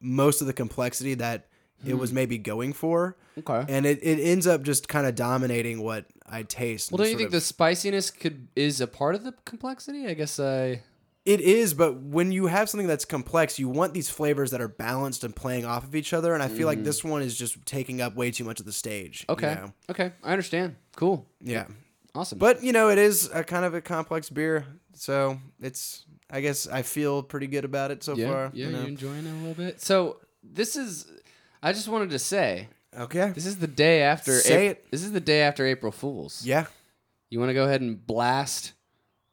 most of the complexity that it was maybe going for. Hmm. Okay. And it, it ends up just kind of dominating what I taste. Well, don't you think of- the spiciness could is a part of the complexity? I guess I. It is, but when you have something that's complex, you want these flavors that are balanced and playing off of each other. And I feel like this one is just taking up way too much of the stage. you Mm. Okay. know? Okay. I understand. Cool. Yeah. Awesome. But you know, it is a kind of a complex beer, so it's. I guess I feel pretty good about it so yeah, far. yeah, you know? you're enjoying it a little bit. So this is. I just wanted to say Okay. this is the day after. Say Ap- it. This is the day after April Fools. Yeah. You want to go ahead and blast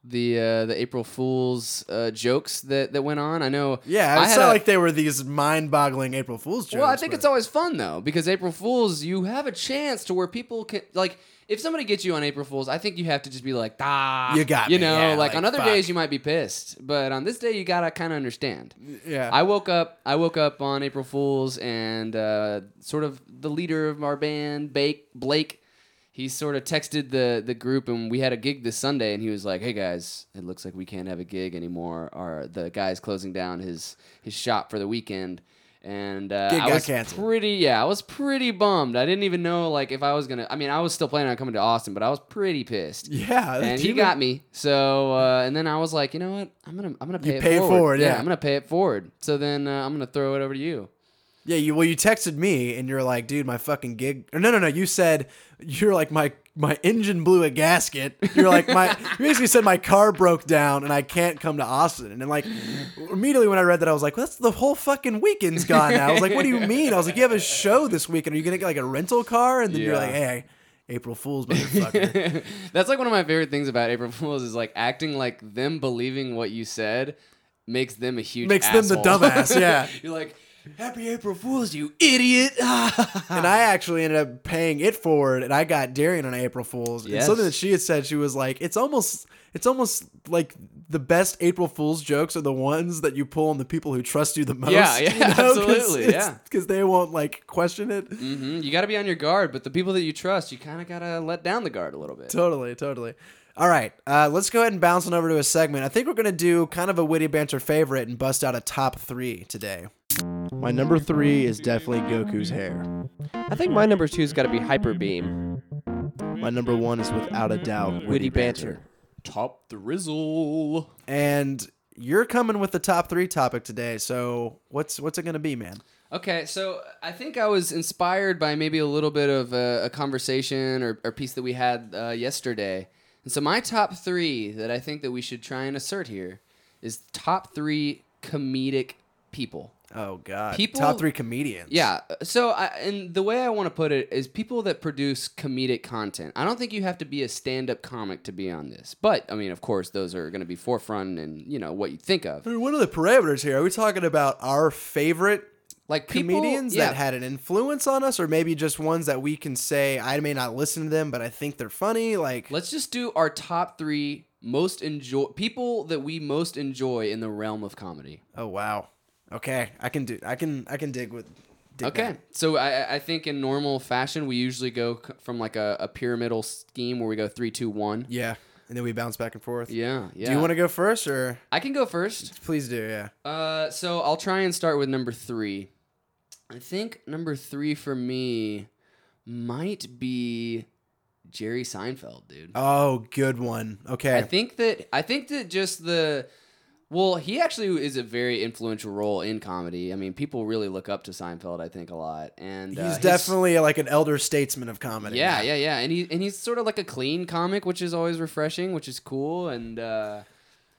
the uh, the April Fools uh, jokes that that went on? I know. Yeah. I It's not a- like they were these mind-boggling April Fool's jokes. Well, I think but- it's always fun though because April Fools, you have a chance to where people can like. If somebody gets you on April Fools, I think you have to just be like, ah, You got you me, know, yeah, like, like, on other fuck. days you might be pissed, but on this day you gotta kind of understand. Yeah. I woke up. I woke up on April Fools, and uh, sort of the leader of our band, Bake Blake, he sort of texted the the group, and we had a gig this Sunday, and he was like, "Hey guys, it looks like we can't have a gig anymore. Our the guy's closing down his his shop for the weekend." And uh, I was canceled. pretty, yeah, I was pretty bummed. I didn't even know like if I was gonna. I mean, I was still planning on coming to Austin, but I was pretty pissed yeah. and he got me. So uh, and then I was like, you know what? I'm gonna I'm gonna pay You it pay it forward. forward, yeah. I'm gonna pay it forward. So then uh, I'm gonna throw it over to you. Yeah. You well, you texted me and you're like, dude, my fucking gig. Or no, no, no. You said <laughs> you're like my my engine blew a gasket. You're like my. <laughs> you basically said my car broke down and I can't come to Austin. And then like immediately when I read that, I was like, well, that's the whole fucking weekend's gone now. I was like, what do you mean? I was like, you have a show this weekend. Are you gonna get like a rental car? And then you're like, hey, April Fools, motherfucker. <laughs> That's like one of my favorite things about April Fools is like acting like them believing what you said makes them a huge Makes them the asshole. dumbass, yeah. <laughs> You're like, Happy April Fools, you idiot. <laughs> and I actually ended up paying it forward, and I got Darian on April Fools. And something that she had said, she was like, "It's almost, it's almost like the best April Fools jokes are the ones that you pull on the people who trust you the most." Yeah, yeah, absolutely, yeah. because they won't like question it. hmm You got to be on your guard, but the people that you trust, you kind of got to let down the guard a little bit. Totally, totally. All right, uh, let's go ahead and bounce on over to a segment. I think we're gonna do kind of a witty banter favorite and bust out a top three today. My number three is definitely Goku's hair. I think my number two's got to be Hyper Beam. My number one is without a doubt Witty banter. Top the Rizzle. And you're coming with the top three topic today. So what's what's it gonna be, man? Okay, so I think I was inspired by maybe a little bit of a, a conversation or, or piece that we had uh, yesterday. And so my top three that I think that we should try and assert here is top three comedic people. Oh God, People- top three comedians. Yeah. So, I, and the way I want to put it is people that produce comedic content. I don't think you have to be a stand-up comic to be on this, but I mean, of course, those are going to be forefront and you know what you think of. I mean, what are the parameters here? Are we talking about our favorite Like people, comedians yeah, that had an influence on us, or maybe just ones that we can say I may not listen to them, but I think they're funny? Like, Let's just do our top three most enjoy people that we most enjoy in the realm of comedy. Oh wow. Okay, I can do. I can. I can dig with. Dig Okay, that. so I, I think in normal fashion we usually go from like a, a pyramidal scheme where we go three, two, one. Yeah, and then we bounce back and forth. Yeah, yeah. Do you want to go first or? I can go first. Please do. Yeah. Uh, so I'll try and start with number three. I think number three for me might be Jerry Seinfeld, dude. Oh, good one. Okay. I think that I think that just the well, he actually is a very influential role in comedy. I mean, people really look up to Seinfeld. I think a lot, and uh, He's definitely like an elder statesman of comedy. yeah, yeah, yeah, and he and he's sort of like a clean comic, which is always refreshing, which is cool, and uh,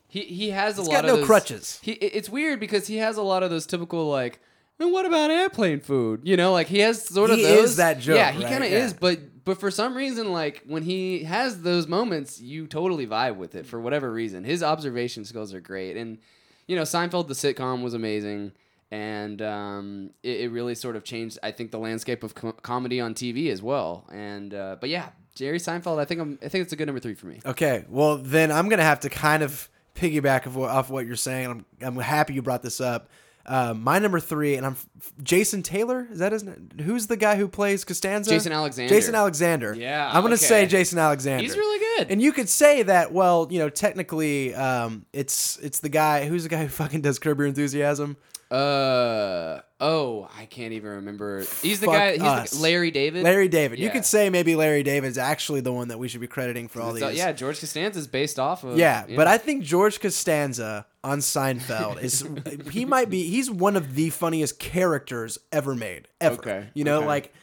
he he has a He's lot got of no those- crutches. He it's weird because he has a lot of those typical like. And what about airplane food? You know, like he has sort of He those. is that joke, Yeah, he right? kind of Yeah. is, but but for some reason, like when he has those moments, you totally vibe with it for whatever reason. His observation skills are great, and you know, Seinfeld the sitcom was amazing, and um, it, it really sort of changed. I think the landscape of com- comedy on TV as well. And uh, but yeah, Jerry Seinfeld, I think I'm, I think it's a good number three for me. Okay. Well, then I'm gonna have to kind of piggyback off what you're saying. I'm I'm happy you brought this up. Uh, my number three, and I'm Jason Taylor. Is that his name? Who's the guy who plays Costanza? Jason Alexander. Jason Alexander. Yeah, I'm gonna say. Jason Alexander. He's really good. And you could say that. Well, you know, technically, um, it's it's the guy who's the guy who fucking does Curb Your Enthusiasm. Uh oh, I can't even remember. He's the Fuck guy. He's us. the, Larry David. Larry David. You Yeah. could say maybe Larry David's actually the one that we should be crediting for all So, these. yeah, George Costanza is based off of. Yeah, but I think George Costanza on Seinfeld is <laughs> he might be he's one of the funniest characters ever made ever. Okay, You know, okay. like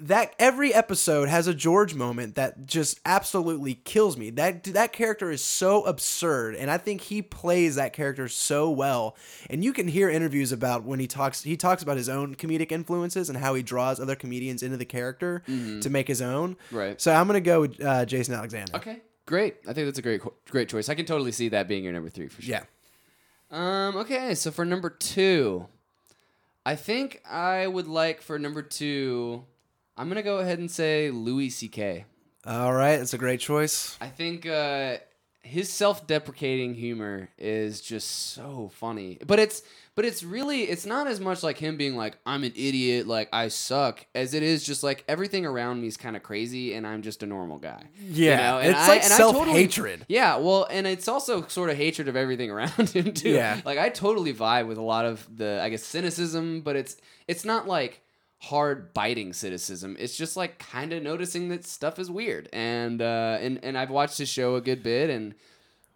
that every episode has a George moment that just absolutely kills me. That that character is so absurd and I think he plays that character so well. And you can hear interviews about when he talks he talks about his own comedic influences and how he draws other comedians into the character to make his own. Mm-hmm. Right. So I'm going to go with uh, Jason Alexander. Okay, great. I think that's a great great choice. I can totally see that being your number three for sure. Yeah. Um. Okay. So for number two, I think I would like for number two. I'm gonna go ahead and say Louis C.K. All right, that's a great choice. I think uh, his self-deprecating humor is just so funny. But it's but it's really it's not as much like him being like I'm an idiot, like I suck, as it is just like everything around me is kind of crazy and I'm just a normal guy. You Yeah, know? And it's I- like and I totally- self-hatred. yeah, well, and it's also sort of hatred of everything around <laughs> him too. Yeah. like I totally vibe with a lot of the I guess cynicism, but it's it's not like hard biting cynicism. It's just like kind of noticing that stuff is weird. And uh and and I've watched his show a good bit and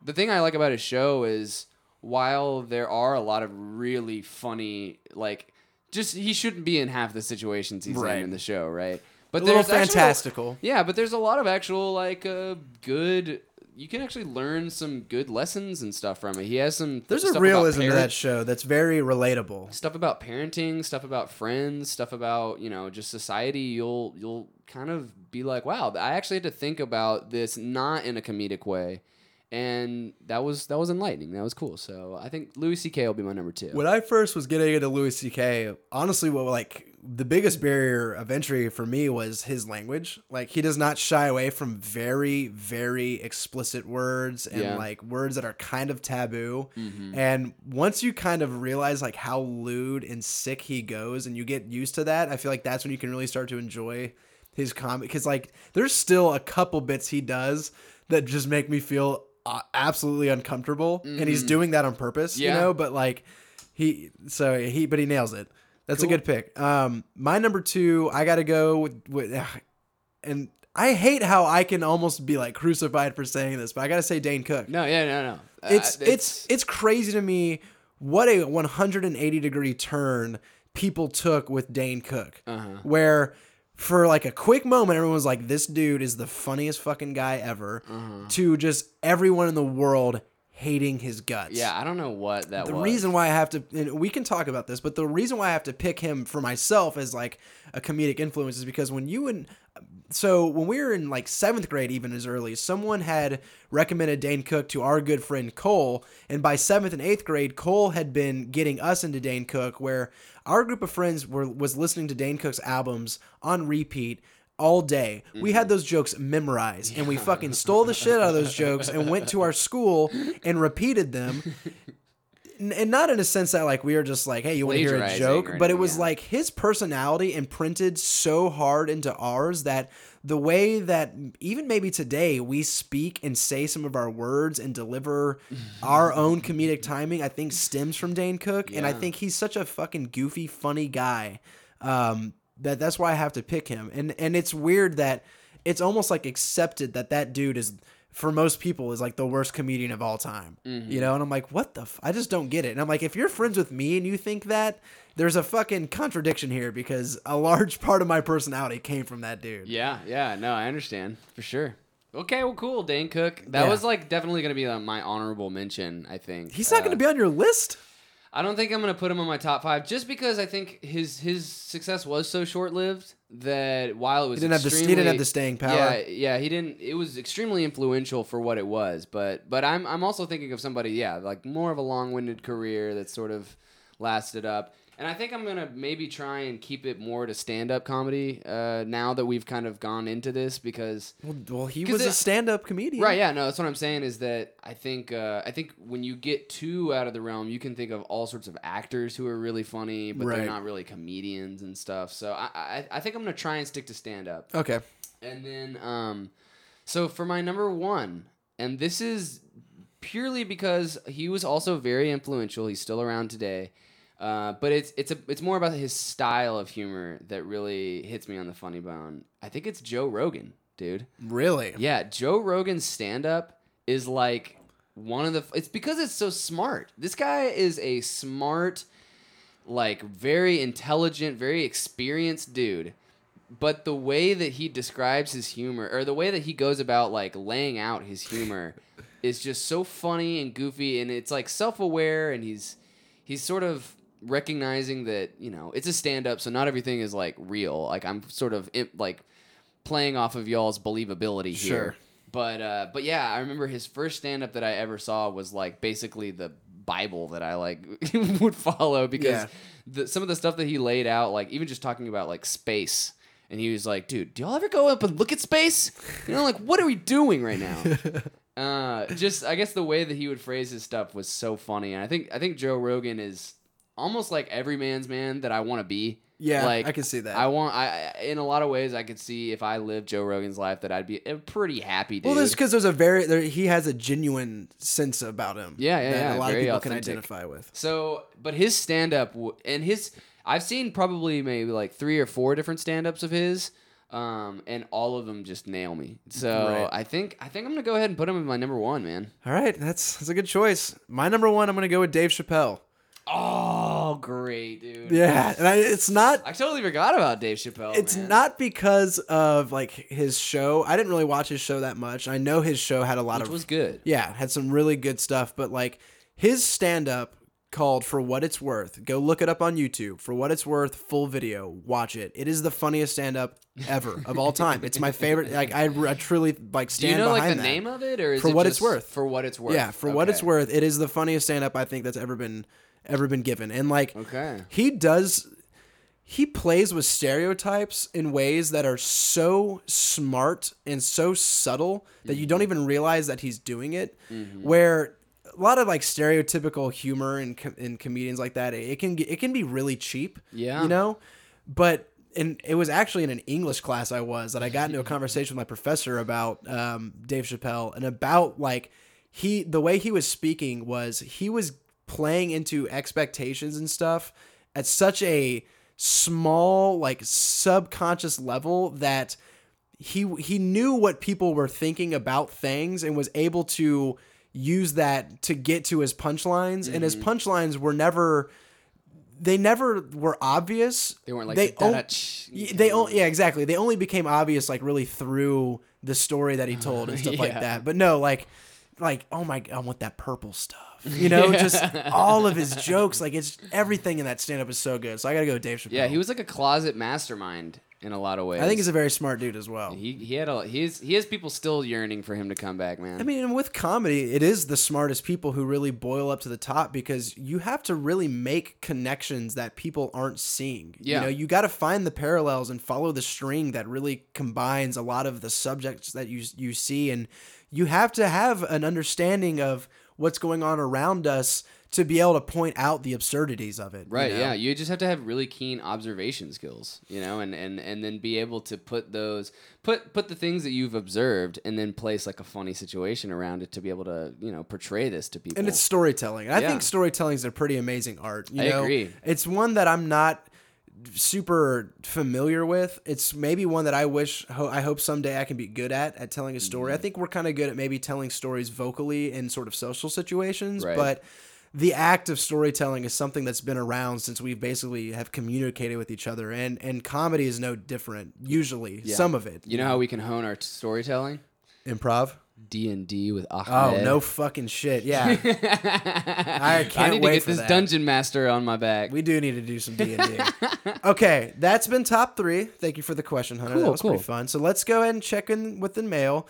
the thing I like about his show is while there are a lot of really funny like just he shouldn't be in half the situations he's Right. in in the show, right? But A little there's actual- fantastical. yeah, but there's a lot of actual like uh, good. You can actually learn some good lessons and stuff from it. He has some. There's a realism to that show that's very relatable. Stuff about parenting, stuff about friends, stuff about you know just society. You'll you'll kind of be like, wow, I actually had to think about this not in a comedic way, and that was that was enlightening. That was cool. So I think Louis C.K. will be my number two. When I first was getting into Louis C.K., honestly, what like the biggest barrier of entry for me was his language. Like he does not shy away from very, very explicit words and Yeah. Mm-hmm. like words that are kind of taboo. And once you kind of realize like how lewd and sick he goes, and you get used to that, I feel like that's when you can really start to enjoy his comedy. Because like there's still a couple bits he does that just make me feel uh, absolutely uncomfortable, and he's doing that on purpose. You Mm-hmm. Know, but like he so he but he nails it. That's a good pick. Um, my number two, I got to go with, with ugh, and I hate how I can almost be like crucified for saying this, but I got to say Dane Cook. no, yeah, no, no. Uh, It's it's it's crazy to me what a 180 degree turn people took with Dane Cook, Uh-huh. where for like a quick moment everyone was like, "This dude is the funniest fucking guy ever," Uh-huh. to just everyone in the world hating his guts. yeah. I don't know what that The was. reason why I have to, and we can talk about this, but the reason why I have to pick him for myself as like a comedic influence is because when you and so when we were in like seventh grade, even as early, someone had recommended Dane Cook to our good friend Cole, and by seventh and eighth grade, Cole had been getting us into Dane Cook, where our group of friends were was listening to Dane Cook's albums on repeat all day. We Mm-hmm. had those jokes memorized and we fucking stole the shit out of those jokes and went to our school and repeated them. And not in a sense that like we were just like, hey, you want to hear a joke, but it was yeah. like his personality imprinted so hard into ours that the way that even maybe today we speak and say some of our words and deliver our own comedic <laughs> timing, I think stems from Dane Cook, and I think he's such a fucking goofy, funny guy. Um, that that's why I have to pick him, and and it's weird that it's almost like accepted that that dude is for most people is like the worst comedian of all time. Mm-hmm. You know, and I'm like, what the? F-? I just don't get it. And I'm like, if you're friends with me and you think that, there's a fucking contradiction here because a large part of my personality came from that dude. Yeah, yeah, no, I understand for sure. Okay, well, cool, Dane Cook. That Yeah. was like definitely gonna be uh, my honorable mention. I think He's not Uh, to be on your list. I don't think I'm gonna put him on my top five just because I think his his success was so short lived that while it was He didn't have the he didn't have the staying power. Yeah, yeah, he didn't. It was extremely influential for what it was, but but I'm I'm also thinking of somebody, yeah, like more of a long winded career that sort of lasted up. And I think I'm gonna maybe try and keep it more to stand up comedy uh, now that we've kind of gone into this because Well, well he was a stand-up comedian. Right, yeah, no, that's what I'm saying is that I think uh, I think when you get too out of the realm, you can think of all sorts of actors who are really funny, but Right. they're not really comedians and stuff. So I, I I think I'm gonna try and stick to stand up. Okay. And then um so for my number 1, and this is purely because he was also very influential. He's still around today. Uh, but it's it's a it's more about his style of humor that really hits me on the funny bone. I think it's Joe Rogan, dude. Really? Yeah, Joe Rogan's stand up is like one of the it's because it's so smart. This guy is a smart like very intelligent, very experienced dude. But the way that he describes his humor or the way that he goes about like laying out his humor <laughs> is just so funny and goofy and it's like self-aware and he's he's sort of recognizing that, you know, it's a stand up so not everything is like real. Like I'm sort of im- like playing off of y'all's believability here. Sure. But uh, but yeah, I remember his first stand up that I ever saw was like basically the Bible that I like <laughs> would follow because Yeah. the, some of the stuff that he laid out, like even just talking about like space, and he was like, "Dude, do y'all ever go up and look at space? You know, like what are we doing right now?" <laughs> uh, just I guess the way that he would phrase his stuff was so funny, and I think I think Joe Rogan is almost like every man's man that I want to be. Yeah, like I can see that. I want. I in a lot of ways, I could see if I lived Joe Rogan's life that I'd be a pretty happy dude. Well, this because there's a very there, he has a genuine sense about him. Yeah, yeah, that yeah, A lot of people can identify with. So, but his stand up and his, I've seen probably maybe like three or four different stand ups of his, um, and all of them just nail me. So Right. I think I think I'm gonna go ahead and put him in my number one, man. All right, that's that's a good choice. My number one, I'm gonna go with Dave Chappelle. Oh, great, dude. Yeah, and I, it's not I totally forgot about Dave Chappelle. it's man. not because of like his show. I didn't really watch his show that much. I know his show had a lot which of was good. yeah, had some really good stuff, but like his stand up called For What It's Worth. Go look it up on YouTube. For What It's Worth, full video. Watch it. It is the funniest stand up ever of all time. It's my favorite. Like I, I truly like Do stand you know like the that. name of it, or is For it What It's Worth. For what it's worth. Yeah, for what it's worth, it is the funniest stand up I think that's ever been ever been given. And like Okay. he does he plays with stereotypes in ways that are so smart and so subtle that you don't Mm-hmm. even realize that he's doing it. Where a lot of like stereotypical humor in com- in comedians like that, it can it can be really cheap. Yeah. you know, but. And it was actually in an English class I was that I got into a conversation with my professor about um, Dave Chappelle and about like he the way he was speaking was he was playing into expectations and stuff at such a small like subconscious level that he he knew what people were thinking about things and was able to use that to get to his punchlines. And his mm-hmm. punchlines were never they never were obvious. They weren't like they the on- da-da-ch- they only yeah exactly. They only became obvious like really through the story that he told and <laughs> stuff like that. But no like like oh my god i want that purple stuff you know just <laughs> all of his jokes like it's everything in that stand-up is so good so i gotta go with dave chappelle Yeah, he was like a closet mastermind, in a lot of ways. I think he's a very smart dude as well. he he had a he's he has people still yearning for him to come back, man. I mean, and with comedy, it is the smartest people who really boil up to the top because you have to really make connections that people aren't seeing. Yeah. You know, you got to find the parallels and follow the string that really combines a lot of the subjects that you you see and you have to have an understanding of what's going on around us to be able to point out the absurdities of it. you Right, know? yeah. You just have to have really keen observation skills, you know, and, and, and then be able to put those put put the things that you've observed and then place like a funny situation around it to be able to, you know, portray this to people. and it's storytelling. And I Yeah. think storytelling is a pretty amazing art. You I know? agree. It's one that I'm not super familiar with. It's maybe one that I wish ho- I hope someday I can be good at at telling a story. Mm-hmm. I think we're kind of good at maybe telling stories vocally in sort of social situations, Right. but the act of storytelling is something that's been around since we basically have communicated with each other and and comedy is no different usually Yeah. some of it you know how we can hone our t- storytelling? improv D and D with oh, Ahmed. oh no fucking shit yeah <laughs> I I can't need to wait get for this that. dungeon master on my back. We do need to do some D and D. <laughs> Okay, that's been top three. Thank you for the question, Hunter. that Cool, was cool. pretty fun. So let's go ahead and check in with the mail.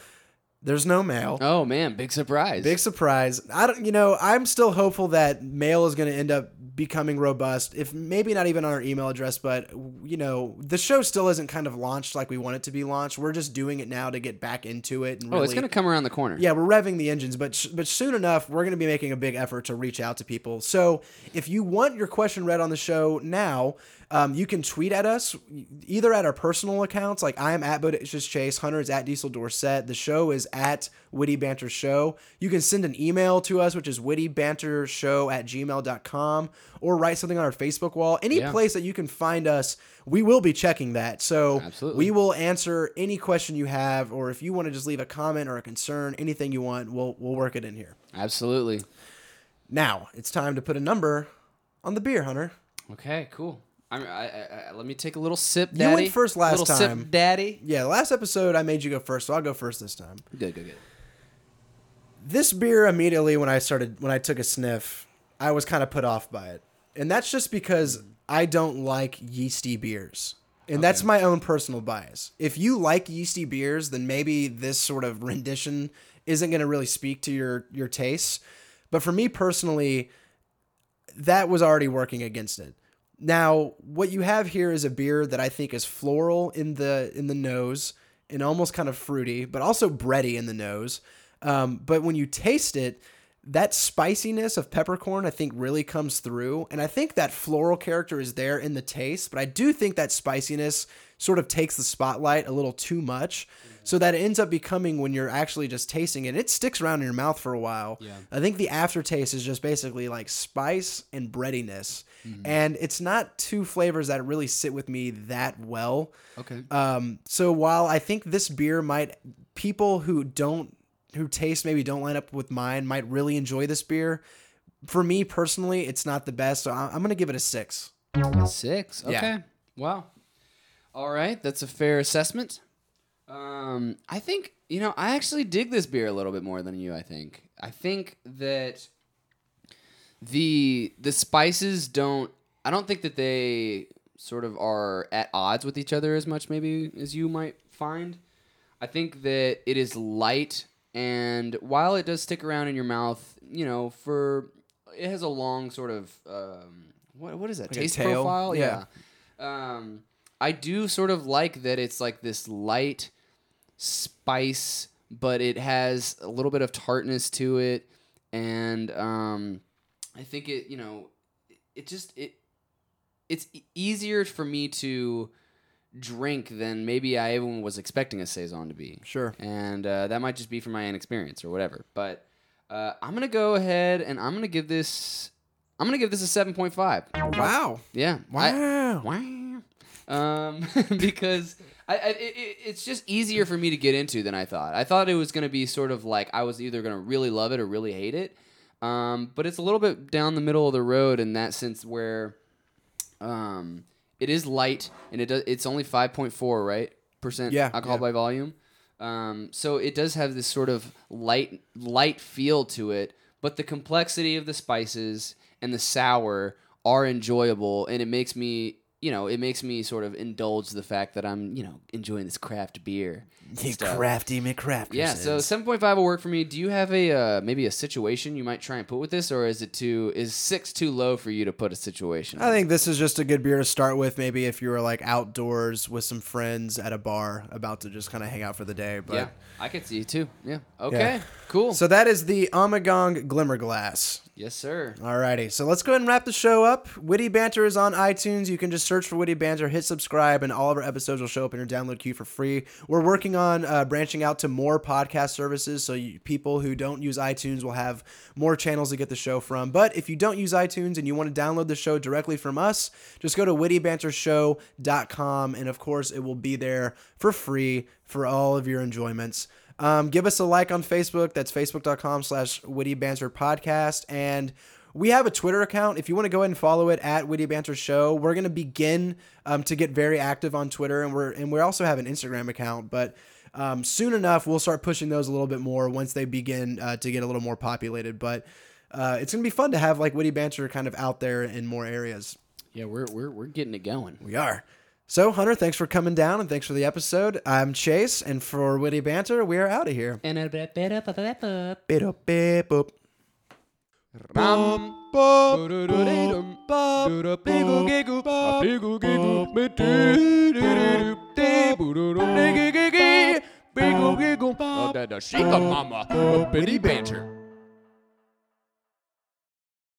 There's no mail. oh man, big surprise. Big surprise. I don't. You know, I'm still hopeful that mail is going to end up becoming robust. If maybe not even on our email address, but you know, the show still isn't kind of launched like we want it to be launched. We're just doing it now to get back into it. And oh, it's gonna come around the corner. yeah, we're revving the engines, but sh- but soon enough, we're going to be making a big effort to reach out to people. So if you want your question read on the show now, um, you can tweet at us either at our personal accounts, like I am at Bodacious Chase, Hunter is at Diesel Dorset, the show is at Witty Banter Show. You can send an email to us, which is wittybantershow at gmail.com, or write something on our Facebook wall. Any Yeah. place that you can find us, we will be checking that. So Absolutely. we will answer any question you have, or if you want to just leave a comment or a concern, anything you want, we'll we'll work it in here. Absolutely. Now it's time to put a number on the beer, Hunter. Okay, cool. I, I, I, let me take a little sip, Daddy. You went first last little time. Sip, daddy. Yeah, last episode I made you go first, so I'll go first this time. Good, good, good. This beer immediately when I started when I took a sniff, I was kind of put off by it. And that's just because I don't like yeasty beers. And that's my own personal bias. If you like yeasty beers, then maybe this sort of rendition isn't going to really speak to your your tastes. But for me personally, that was already working against it. Now, what you have here is a beer that I think is floral in the in the nose and almost kind of fruity, but also bready in the nose. Um, but when you taste it, that spiciness of peppercorn I think really comes through, and I think that floral character is there in the taste. But I do think that spiciness sort of takes the spotlight a little too much, so that it ends up becoming when you're actually just tasting it, it sticks around in your mouth for a while. Yeah. I think the aftertaste is just basically like spice and breadiness. And it's not two flavors that really sit with me that well. Okay. Um, so while I think this beer might people who don't who taste maybe don't line up with mine might really enjoy this beer. For me personally, it's not the best, so I'm gonna give it a six. Six. Okay. Yeah. Wow. All right, that's a fair assessment. Um, I think you know I actually dig this beer a little bit more than you. I think. I think that the the spices don't. I don't think that they sort of are at odds with each other as much, maybe as you might find. I think that it is light, and while it does stick around in your mouth, you know, for it has a long sort of um, what what is that Like taste profile? Yeah. Yeah. Um, I do sort of like that it's like this light spice, but it has a little bit of tartness to it, and um, I think it you know it just it it's easier for me to drink than maybe I even was expecting a saison to be. Sure. And uh, that might just be from my inexperience or whatever. But uh, I'm gonna go ahead and I'm gonna give this. I'm gonna give this a seven point five. Wow. Yeah. I- Wow. wow. Um, <laughs> because I, I it- it's just easier for me to get into than I thought. I thought it was gonna be sort of like I was either gonna really love it or really hate it. Um, but it's a little bit down the middle of the road in that sense where, um, it is light and it does. It's only five point four right percent Yeah, alcohol yeah. by volume. Um, so it does have this sort of light light feel to it, but the complexity of the spices and the sour are enjoyable, and it makes me you know, it makes me sort of indulge the fact that I'm, you know, enjoying this craft beer. You stuff. crafty McCrafty. Yeah, so 7.5 will work for me. Do you have a uh, maybe a situation you might try and put with this, or is it too is six too low for you to put a situation? I think this is just a good beer to start with. Maybe if you were like outdoors with some friends at a bar, about to just kind of hang out for the day. But yeah, I could see you too. Yeah. Okay. Cool. So that is the Ommegang Glimmerglass. Yes, sir. Alrighty, so let's go ahead and wrap the show up. Witty Banter is on iTunes. You can just search for Witty Banter, hit subscribe, and all of our episodes will show up in your download queue for free. We're working on uh, branching out to more podcast services, so you, people who don't use iTunes will have more channels to get the show from. But if you don't use iTunes and you want to download the show directly from us, just go to wittybantershow.com, and of course, it will be there for free for all of your enjoyments. Um, give us a like on Facebook. That's facebook.com slash witty banter podcast. And we have a Twitter account. If you want to go ahead and follow it at Witty Banter Show, we're going to begin um, to get very active on Twitter, and we're and we also have an Instagram account. But um, soon enough, we'll start pushing those a little bit more once they begin uh, to get a little more populated. But uh, it's going to be fun to have like Witty Banter kind of out there in more areas. Yeah, we're we're we're getting it going. We are. So, Hunter, thanks for coming down and thanks for the episode. I'm Chase, and for Witty Banter, we are out of here. And a bit, bit, bit, bit, bit. Beep, beep, boop. Ram. Shake a mama, a bitty banter.